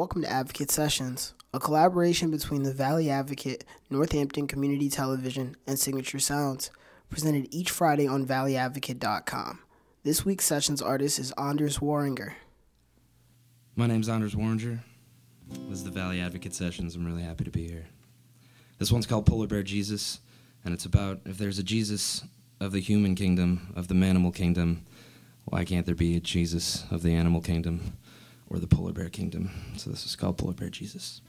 Welcome to Advocate Sessions, a collaboration between the Valley Advocate, Northampton Community Television, and Signature Sounds, presented each Friday on valleyadvocate.com. This week's sessions artist is Anders Warringer. My name's Anders Warringer. This is the Valley Advocate Sessions. I'm really happy to be here. This one's called Polar Bear Jesus, and it's about if there's a Jesus of the human kingdom, of the manimal kingdom, why can't there be a Jesus of the animal kingdom or the polar bear kingdom? So this is called Polar Bear Jesus.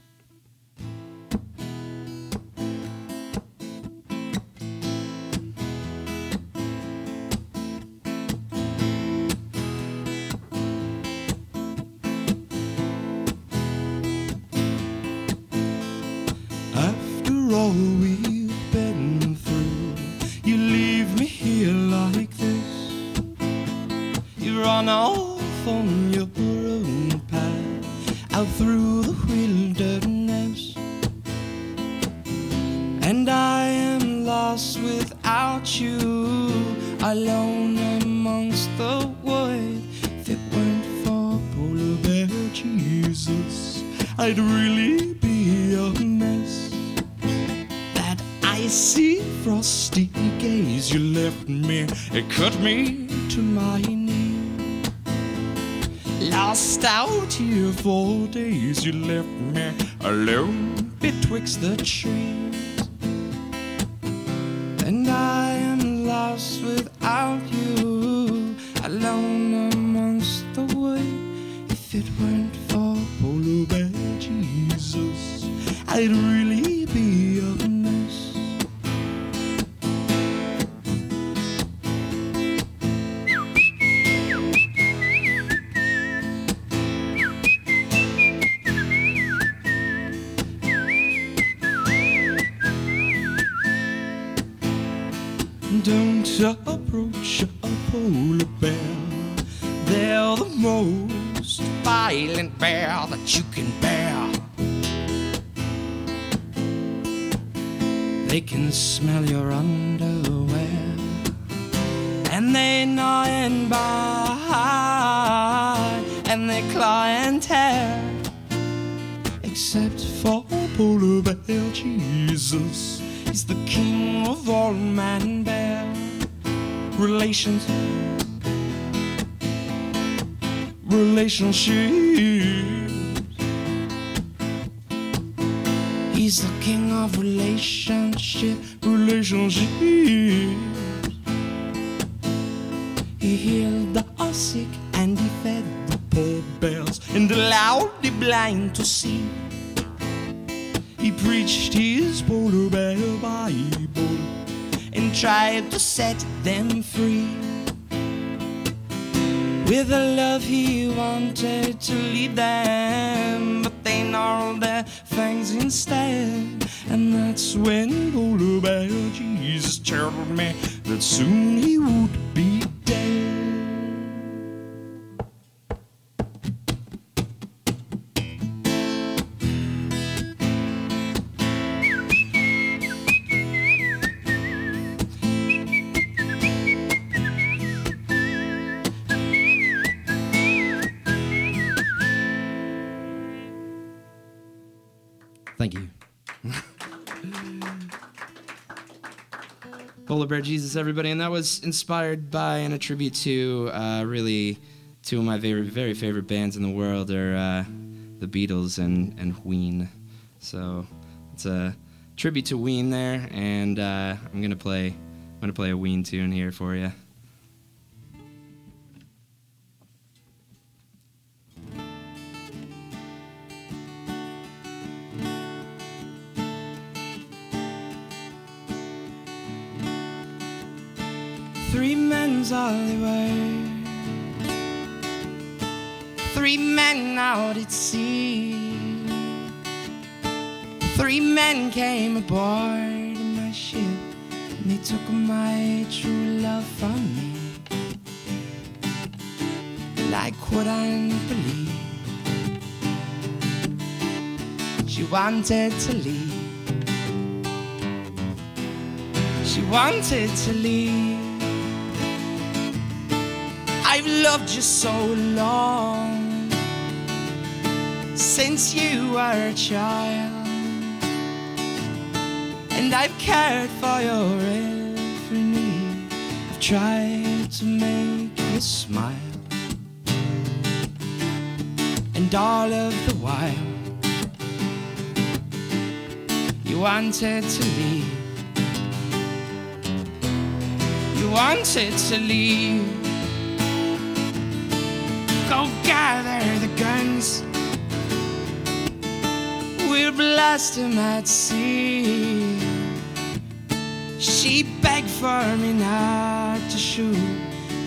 Except for polar bear Jesus, he's the king of all man bear relations, relationships. He's the king of relationship, relationships. He healed the sick and he fed the poor bears and allowed the blind to see. He preached his bear Bible and tried to set them free. With a love he wanted to lead them, but they gnarled their fangs instead. And that's when Polar Bear Jesus told me that soon he would be Polar Bear Jesus, everybody, and that was inspired by and a tribute to uh, really two of my favorite, very favorite bands in the world are uh, the Beatles and and Ween. So it's a tribute to Ween there, and uh, I'm gonna play I'm gonna play a Ween tune here for you. Three men's were. Three men out at sea. Three men came aboard my ship, and they took my true love from me. Like what I believe. She wanted to leave. She wanted to leave. I've loved you so long. since you were a child. And I've cared for your every need. I've tried to make you smile. And all of the while, you wanted to leave. You wanted to leave. Gather the guns. We'll blast him at sea. She begged for me not to shoot,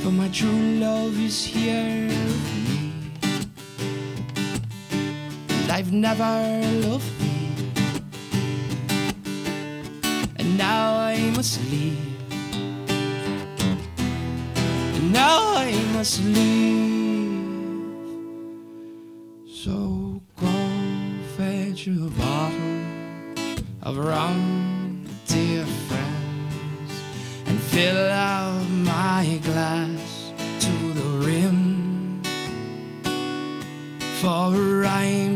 for my true love is here with me. And I've never loved thee, and now I must leave. And now I must leave. Fetch a bottle of rum, dear friends, and fill out my glass to the rim. For I'm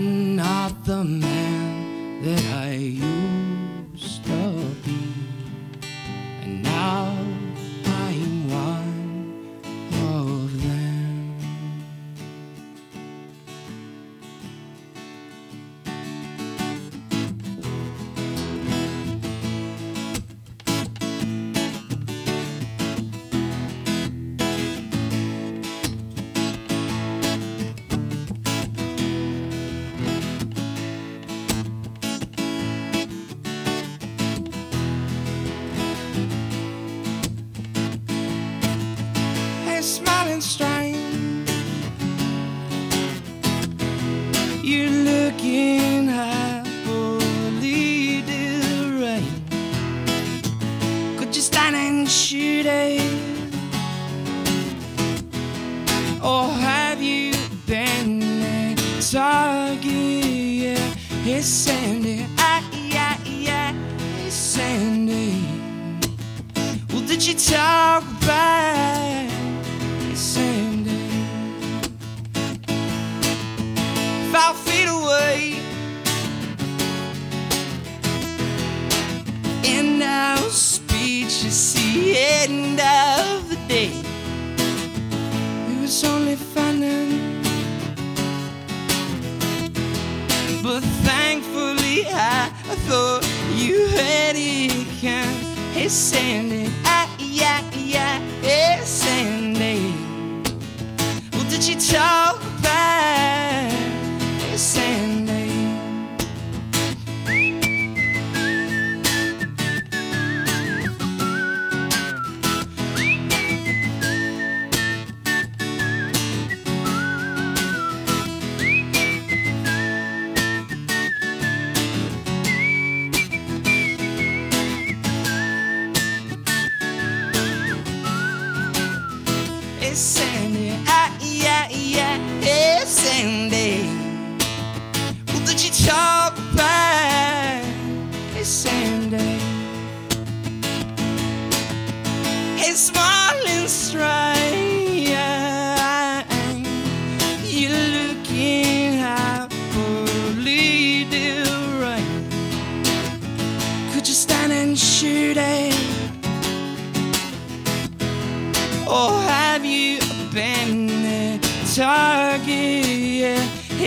Sandy, ah yeah yeah, hey Sandy. Well, did you talk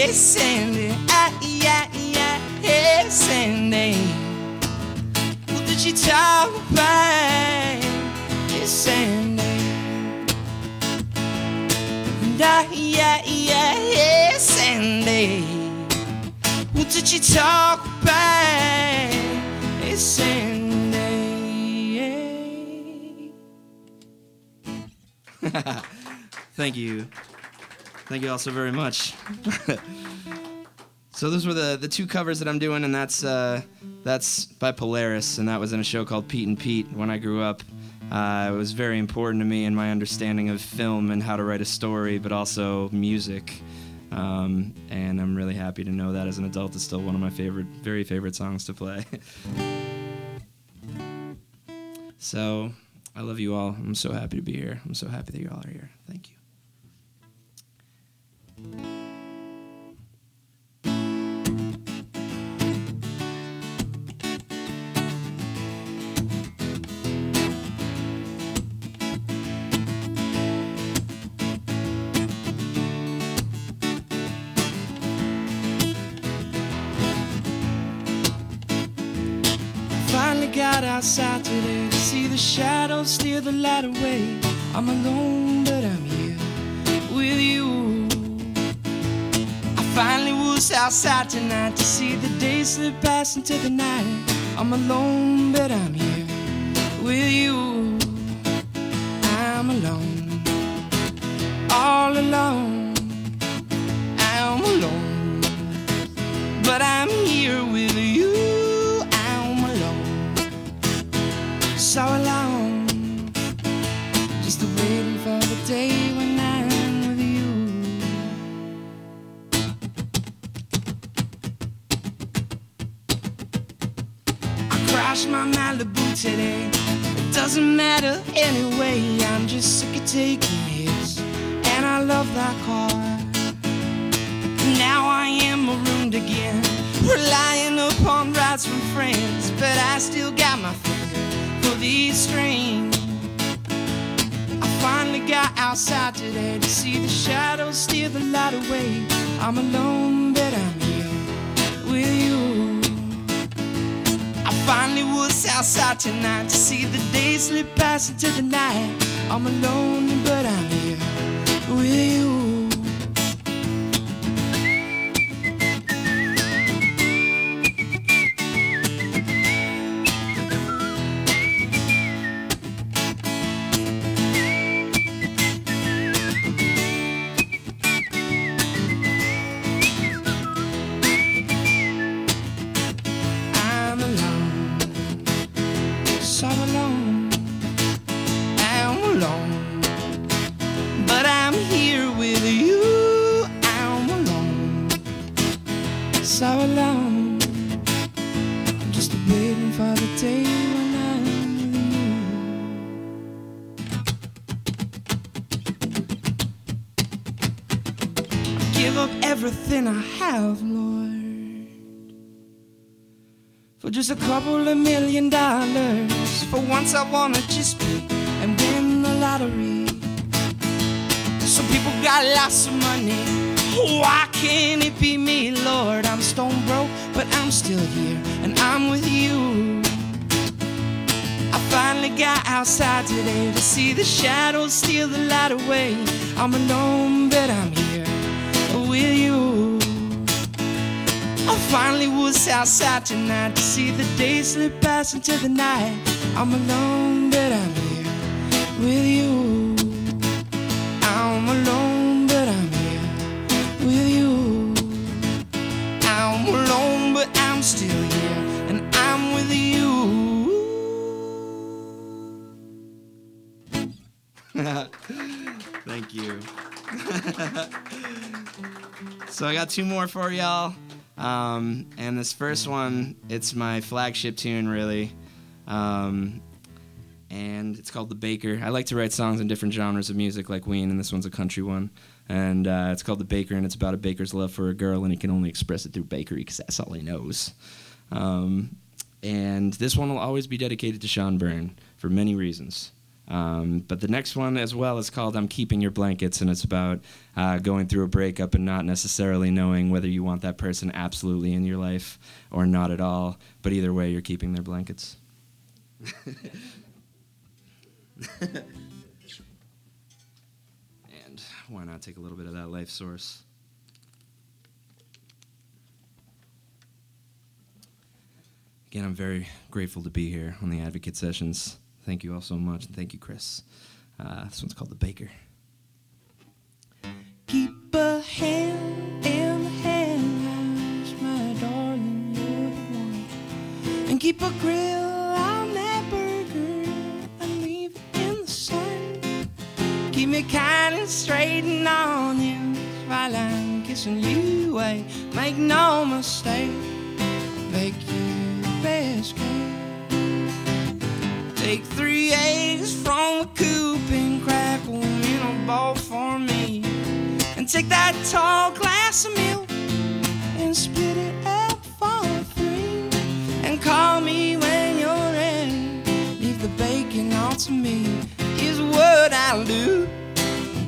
hey Sandy, ah yeah yeah, hey Sandy. Well, did you talk back, hey Sandy? And ah yeah yeah, hey Sandy. Well, did you talk back, hey Sandy? Thank you. Thank you all so very much. so those were the, the two covers that I'm doing, and that's uh, that's by Polaris, and that was in a show called Pete and Pete when I grew up. Uh, it was very important to me in my understanding of film and how to write a story, but also music. Um, and I'm really happy to know that as an adult, it's still one of my favorite, very favorite songs to play. so I love you all. I'm so happy to be here. I'm so happy that you all are here. Thank you got outside today to see the shadows steal the light away. I'm alone. Outside tonight to see the day slip past into the night. I'm alone, but I'm here with you. I'm alone, all alone. I'm alone, but I'm here with you. I'm alone, so alone, today. It doesn't matter anyway. I'm just sick of taking hits, and I love that car. Now I am marooned again, relying upon rides from friends, but I still got my finger for these strings. I finally got outside today to see the shadows steer the light away. I'm alone, but I'm here with you. Finally was outside tonight to see the day slip past into the night. I'm alone, but I'm here with you. Just waiting for the day when I'm with you. Give up everything I have, Lord for just a couple of million dollars. For once, I wanna just be and win the lottery. Some people got lots of money. Why can't it be me, Lord? I'm stone broke, still here and I'm with you. I finally got outside today to see the shadows steal the light away. I'm alone, but I'm here with you. I finally was outside tonight to see the day slip past into the night. I'm alone, but I'm here with you. So I got two more for y'all. Um, and this first one, it's my flagship tune, really. Um, and it's called The Baker. I like to write songs in different genres of music, like Ween, and this one's a country one. And uh, it's called The Baker, and it's about a baker's love for a girl, and he can only express it through bakery because that's all he knows. Um, and this one will always be dedicated to Sean Byrne for many reasons. Um, but the next one as well is called I'm Keeping Your Blankets, and it's about uh, going through a breakup and not necessarily knowing whether you want that person absolutely in your life or not at all. But either way, you're keeping their blankets. and why not take a little bit of that life source? Again, I'm very grateful to be here on the Advocate Sessions. Thank you all so much, and thank you, Chris. Uh, this one's called The Baker. Keep a hand in the hand, my darling, you're the. And keep a grill on that burger and leave it in the sun. Keep me kind and straight and honest while I'm kissing you away. Make no mistake, make you best cake. Take three eggs from the coop and crack 'em in a bowl for me. And take that tall glass of milk and split it up for three. And call me when you're ready. Leave the bacon all to me, is what I'll do.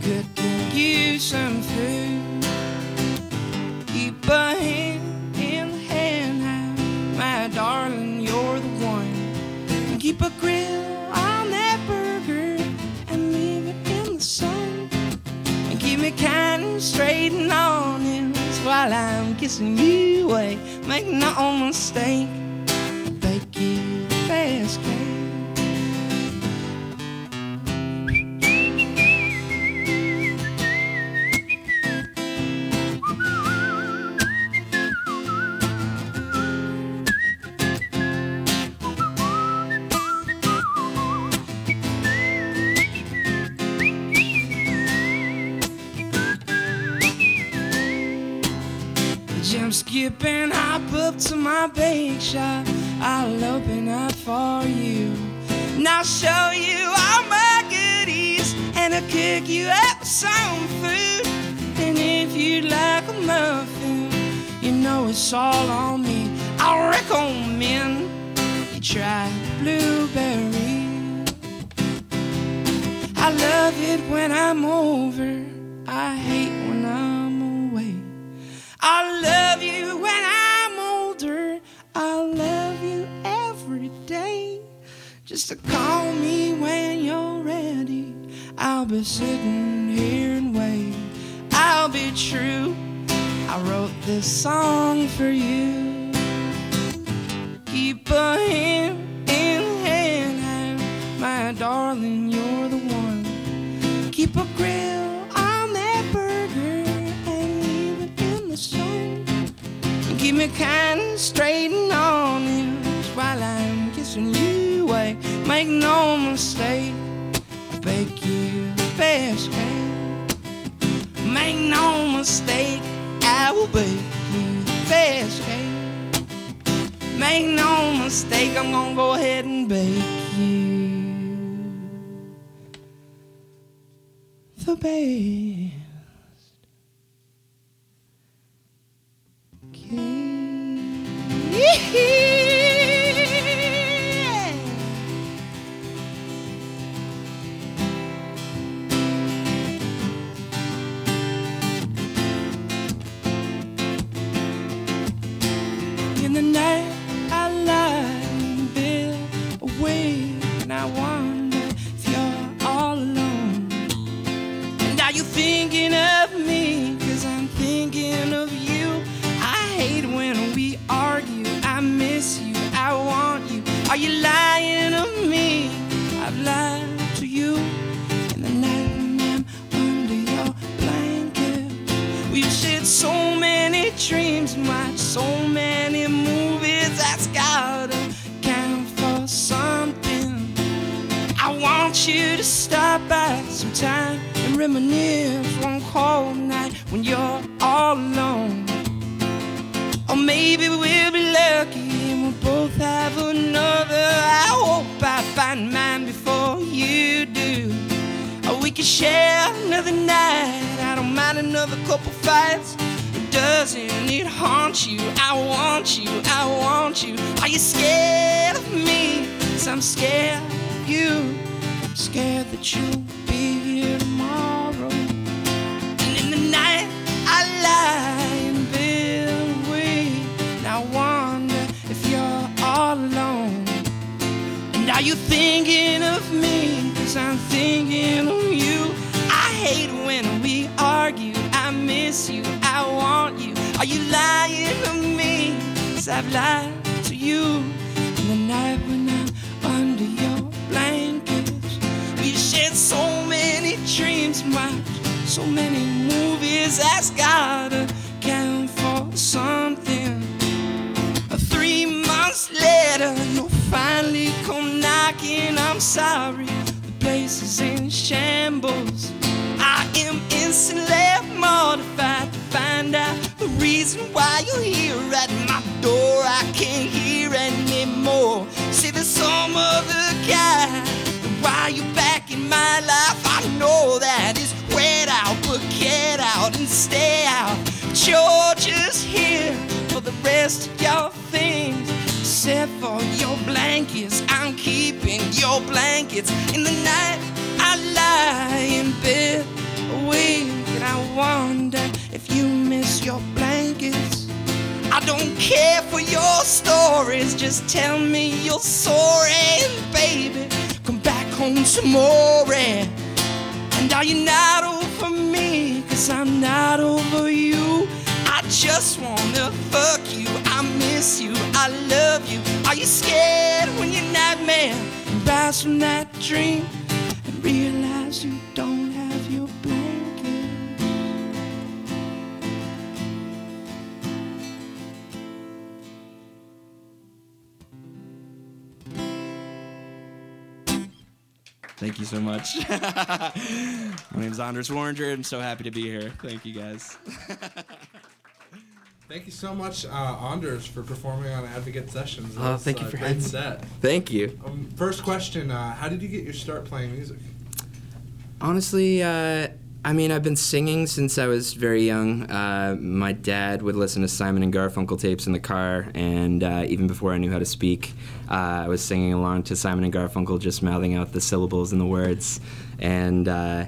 Cooking you some food. Keep a hand straighten on honest, while I'm kissing you away. Make no mistake, Thank you fast. Skip, and hop up to my bake shop. I'll open up for you. And I'll show you all my goodies. And I'll cook you up some food. And if you'd like a muffin, you know it's all on me. I recommend you try blueberry. I love it when I'm over. I hate Just to call me when you're ready. I'll be sitting here and wait. I'll be true. I wrote this song for you. Keep a hand in hand, my darling, you're the one. Keep a grill on that burger and leave it in the sun. Keep me kind straight Make no mistake, bake you best cake. Make no mistake, I will bake you best cake. Make no mistake, I'm gonna go ahead and bake you the best cake. Or maybe we'll be lucky and we'll both have another. I hope I find mine before you do. Or we can share another night. I don't mind another couple fights. Doesn't it haunt you? I want you, I want you. Are you scared of me? Cause I'm scared of you. I'm scared that you'll you thinking of me? Cause I'm thinking of you. I hate when we argue. I miss you. I want you. Are you lying to me? Cause I've lied to you. In the night when I'm under your blankets. We shared so many dreams, watched so many movies. That's gotta count for something. I'm sorry, the place is in shambles. I am instantly mortified to find out the reason why you're here at my door. I can't hear anymore. See, there's some other guy. Why you back in my life? I know that is red out, but get out and stay out. But you're just here for the rest of your things. Except for your blankets, I'm keeping your blankets. In the night, I lie in bed awake, and I wonder if you miss your blankets. I don't care for your stories, just tell me you're sorry, baby. Come back home tomorrow. And are you not over me? Cause I'm not over you. Just wanna fuck you. I miss you, I love you. Are you scared when you're not? Rise from that dream and realize you don't have your blanket. Thank you so much. My name is Anders Warringer. I'm so happy to be here. Thank you guys. Thank you so much, uh, Anders, for performing on Advocate Sessions. Oh, was, thank you uh, for having me. set. Thank you. Um, first question: uh, How did you get your start playing music? Honestly, uh, I mean, I've been singing since I was very young. Uh, my dad would listen to Simon and Garfunkel tapes in the car, and uh, even before I knew how to speak, uh, I was singing along to Simon and Garfunkel, just mouthing out the syllables and the words. And uh,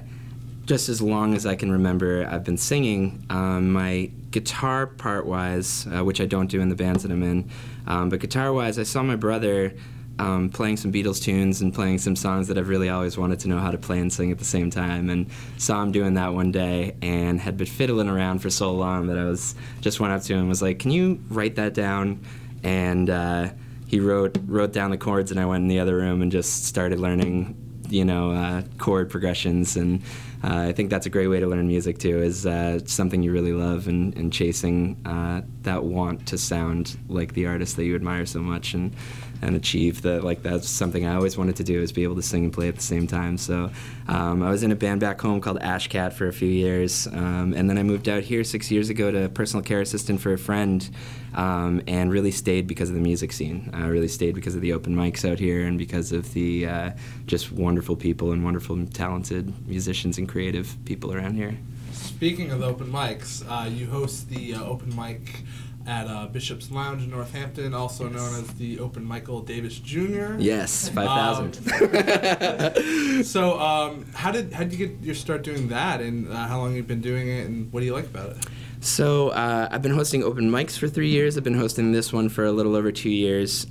just as long as I can remember, I've been singing. Um, my guitar part wise, uh, which I don't do in the bands that I'm in, um, but guitar wise, I saw my brother um, playing some Beatles tunes and playing some songs that I've really always wanted to know how to play and sing at the same time. And saw him doing that one day and had been fiddling around for so long that I was just went up to him and was like, "Can you write that down?" And uh, he wrote wrote down the chords, and I went in the other room and just started learning, you know, uh, chord progressions and. Uh, I think that's a great way to learn music too. Is uh, something you really love and, and chasing uh, that want to sound like the artist that you admire so much and and achieve that. Like that's something I always wanted to do is be able to sing and play at the same time. So um, I was in a band back home called Ashcat for a few years, um, and then I moved out here six years ago to personal care assistant for a friend, um, and really stayed because of the music scene. I really stayed because of the open mics out here and because of the uh, just wonderful people and wonderful talented musicians and creative people around here. Speaking of open mics, uh, you host the uh, open mic at uh, Bishop's Lounge in Northampton, also known as the Open Michael Davis Jr. Yes, five thousand. So, um, how did how did you get your start doing that, and uh, how long you've been doing it, and what do you like about it? So uh, I've been hosting open mics for three years. I've been hosting this one for a little over two years.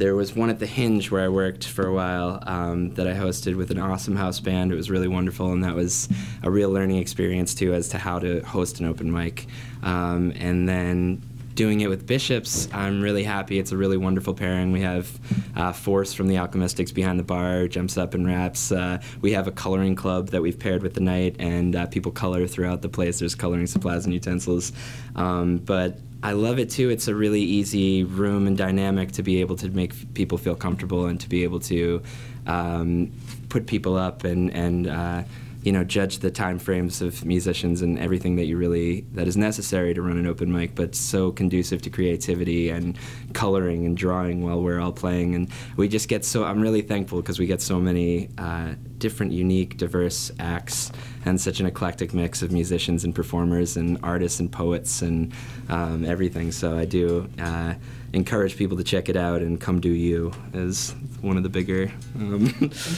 There was one at the Hinge where I worked for a while um, that I hosted with an awesome house band. It was really wonderful, and that was a real learning experience too as to how to host an open mic. Um, and then doing it with Bishops, I'm really happy. It's a really wonderful pairing. We have uh, Force from the Alchemystics behind the bar, jumps up and raps. Uh, we have a coloring club that we've paired with the night, and uh, people color throughout the place. There's coloring supplies and utensils. Um, but I love it too. It's a really easy room and dynamic to be able to make people feel comfortable and to be able to um, put people up and and uh, you know judge the time frames of musicians and everything that you really that is necessary to run an open mic, but so conducive to creativity and coloring and drawing while we're all playing. And we just get so I'm really thankful because we get so many uh, different, unique, diverse acts and such an eclectic mix of musicians and performers and artists and poets and um, everything. So I do uh, encourage people to check it out and come do you is one of the bigger. Um,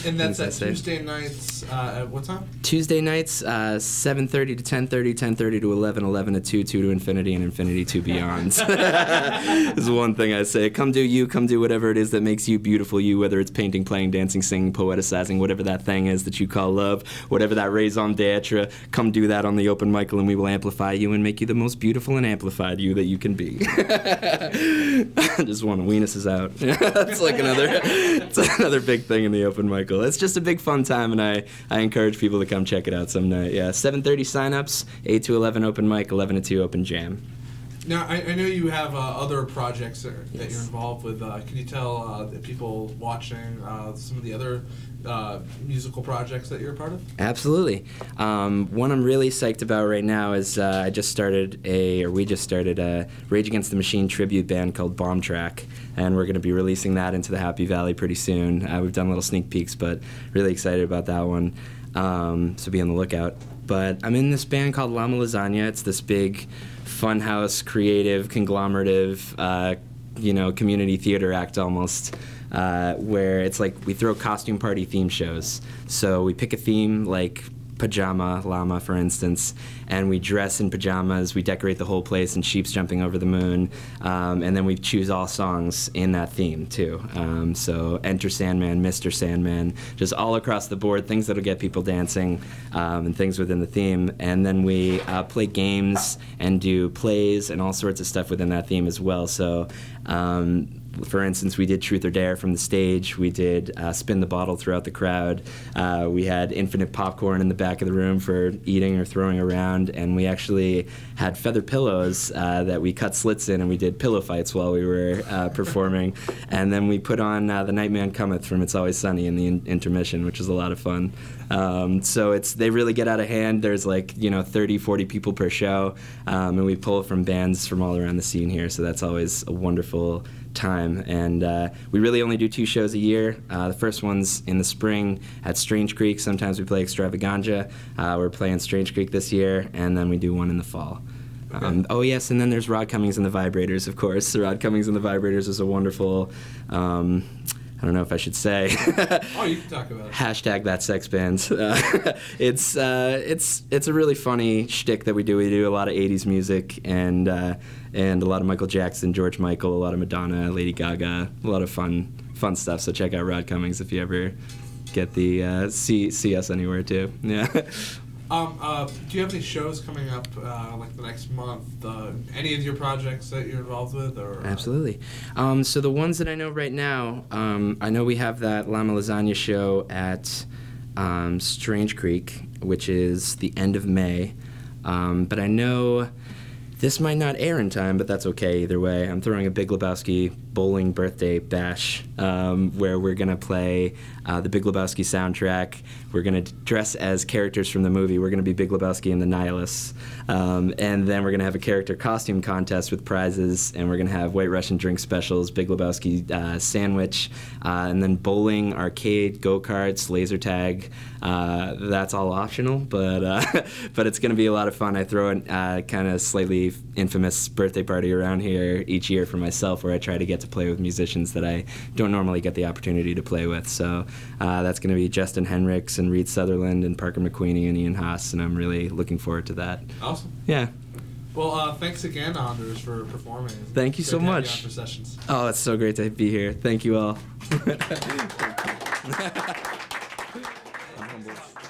And that's at. Tuesday nights uh, at what time? Tuesday nights, uh, 7.30 to 10.30, 10.30 to 11, 11 to 2, 2 to infinity, and infinity to beyond. is one thing I say. Come do you, come do whatever it is that makes you beautiful you, whether it's painting, playing, dancing, singing, poeticizing, whatever that thing is that you call love, whatever that raison d'etre, come do that on the open Michael and we will amplify you and make you the most beautiful and amplified you that you can be. just want to ween us is out. That's like another, it's another big thing in the open Michael. It's just a big fun time, and I, I encourage people to come check it out some night. Yeah, 7:30 signups, 8 to 11 open mic, 11 to 2 open jam. Now, I, I know you have uh, other projects that, that Yes. you're involved with. Uh, can you tell uh, the people watching uh, some of the other uh, musical projects that you're a part of? Absolutely. Um, one I'm really psyched about right now is uh, I just started a, or we just started a Rage Against the Machine tribute band called Bomb Track, and we're going to be releasing that into the Happy Valley pretty soon. Uh, we've done little sneak peeks, but really excited about that one. Um, so be on the lookout. But I'm in this band called Llama Lasagna. It's this big, funhouse, creative, conglomerative, uh, you know, community theater act almost uh, where it's like we throw costume party theme shows. So we pick a theme like pajama llama, for instance, and we dress in pajamas. We decorate the whole place in sheep's jumping over the moon, um, and then we choose all songs in that theme too. Um, so Enter Sandman, Mr. Sandman, just all across the board, things that'll get people dancing, um, and things within the theme. And then we uh, play games and do plays and all sorts of stuff within that theme as well. So. Um, for instance, we did Truth or Dare from the stage. We did uh, Spin the Bottle throughout the crowd. Uh, we had infinite popcorn in the back of the room for eating or throwing around. And we actually had feather pillows uh, that we cut slits in and we did pillow fights while we were uh, performing. and then we put on uh, The Nightman Cometh from It's Always Sunny in the in- intermission, which was a lot of fun. Um, so it's they really get out of hand. There's like, you know, 30, 40 people per show. Um, and we pull from bands from all around the scene here. So that's always a wonderful time. And uh, we really only do two shows a year. Uh, the first one's in the spring at Strange Creek. Sometimes we play Extravaganza. Uh, we're playing Strange Creek this year, and then we do one in the fall. Um, oh yes, and then there's Rod Cummings and the Vibrators, of course. Rod Cummings and the Vibrators is a wonderful. Um, I don't know if I should say. Oh, you can talk about it. Hashtag that sex band. Uh, it's uh, it's it's a really funny shtick that we do. We do a lot of '80s music and uh, and a lot of Michael Jackson, George Michael, a lot of Madonna, Lady Gaga, a lot of fun fun stuff. So check out Rod Cummings if you ever get the uh, see see us anywhere too. Yeah. Um, uh, do you have any shows coming up, uh, like the next month? Uh, any of your projects that you're involved with, or Absolutely. Um, so the ones that I know right now, um, I know we have that Llama Lasagna show at um, Strange Creek, which is the end of May. Um, but I know this might not air in time, but that's okay either way. I'm throwing a Big Lebowski bowling birthday bash um, where we're gonna play uh, the Big Lebowski soundtrack. We're gonna dress as characters from the movie. We're gonna be Big Lebowski and the Nihilists, um, and then we're gonna have a character costume contest with prizes, and we're gonna have White Russian drink specials, Big Lebowski uh, sandwich, uh, and then bowling, arcade, go karts, laser tag. Uh, that's all optional, but uh, but it's gonna be a lot of fun. I throw a uh, kind of slightly infamous birthday party around here each year for myself, where I try to get to play with musicians that I don't normally get the opportunity to play with. So uh, that's going to be Justin Henricks and Reed Sutherland and Parker McQueenie and Ian Haas, and I'm really looking forward to that. Awesome. Yeah. Well, uh, thanks again, Anders, for performing. Thank you so much. You for sessions. Oh, it's so great to be here. Thank you all.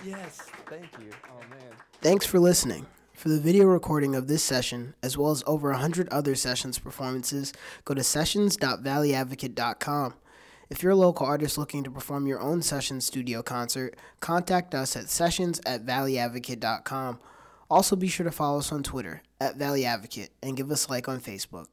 yes, thank you. Oh man. Thanks for listening. For the video recording of this session, as well as over 100 other sessions performances, go to sessions.valleyadvocate.com. If you're a local artist looking to perform your own session studio concert, contact us at sessions at valleyadvocate.com. Also, be sure to follow us on Twitter at Valley Advocate and give us a like on Facebook.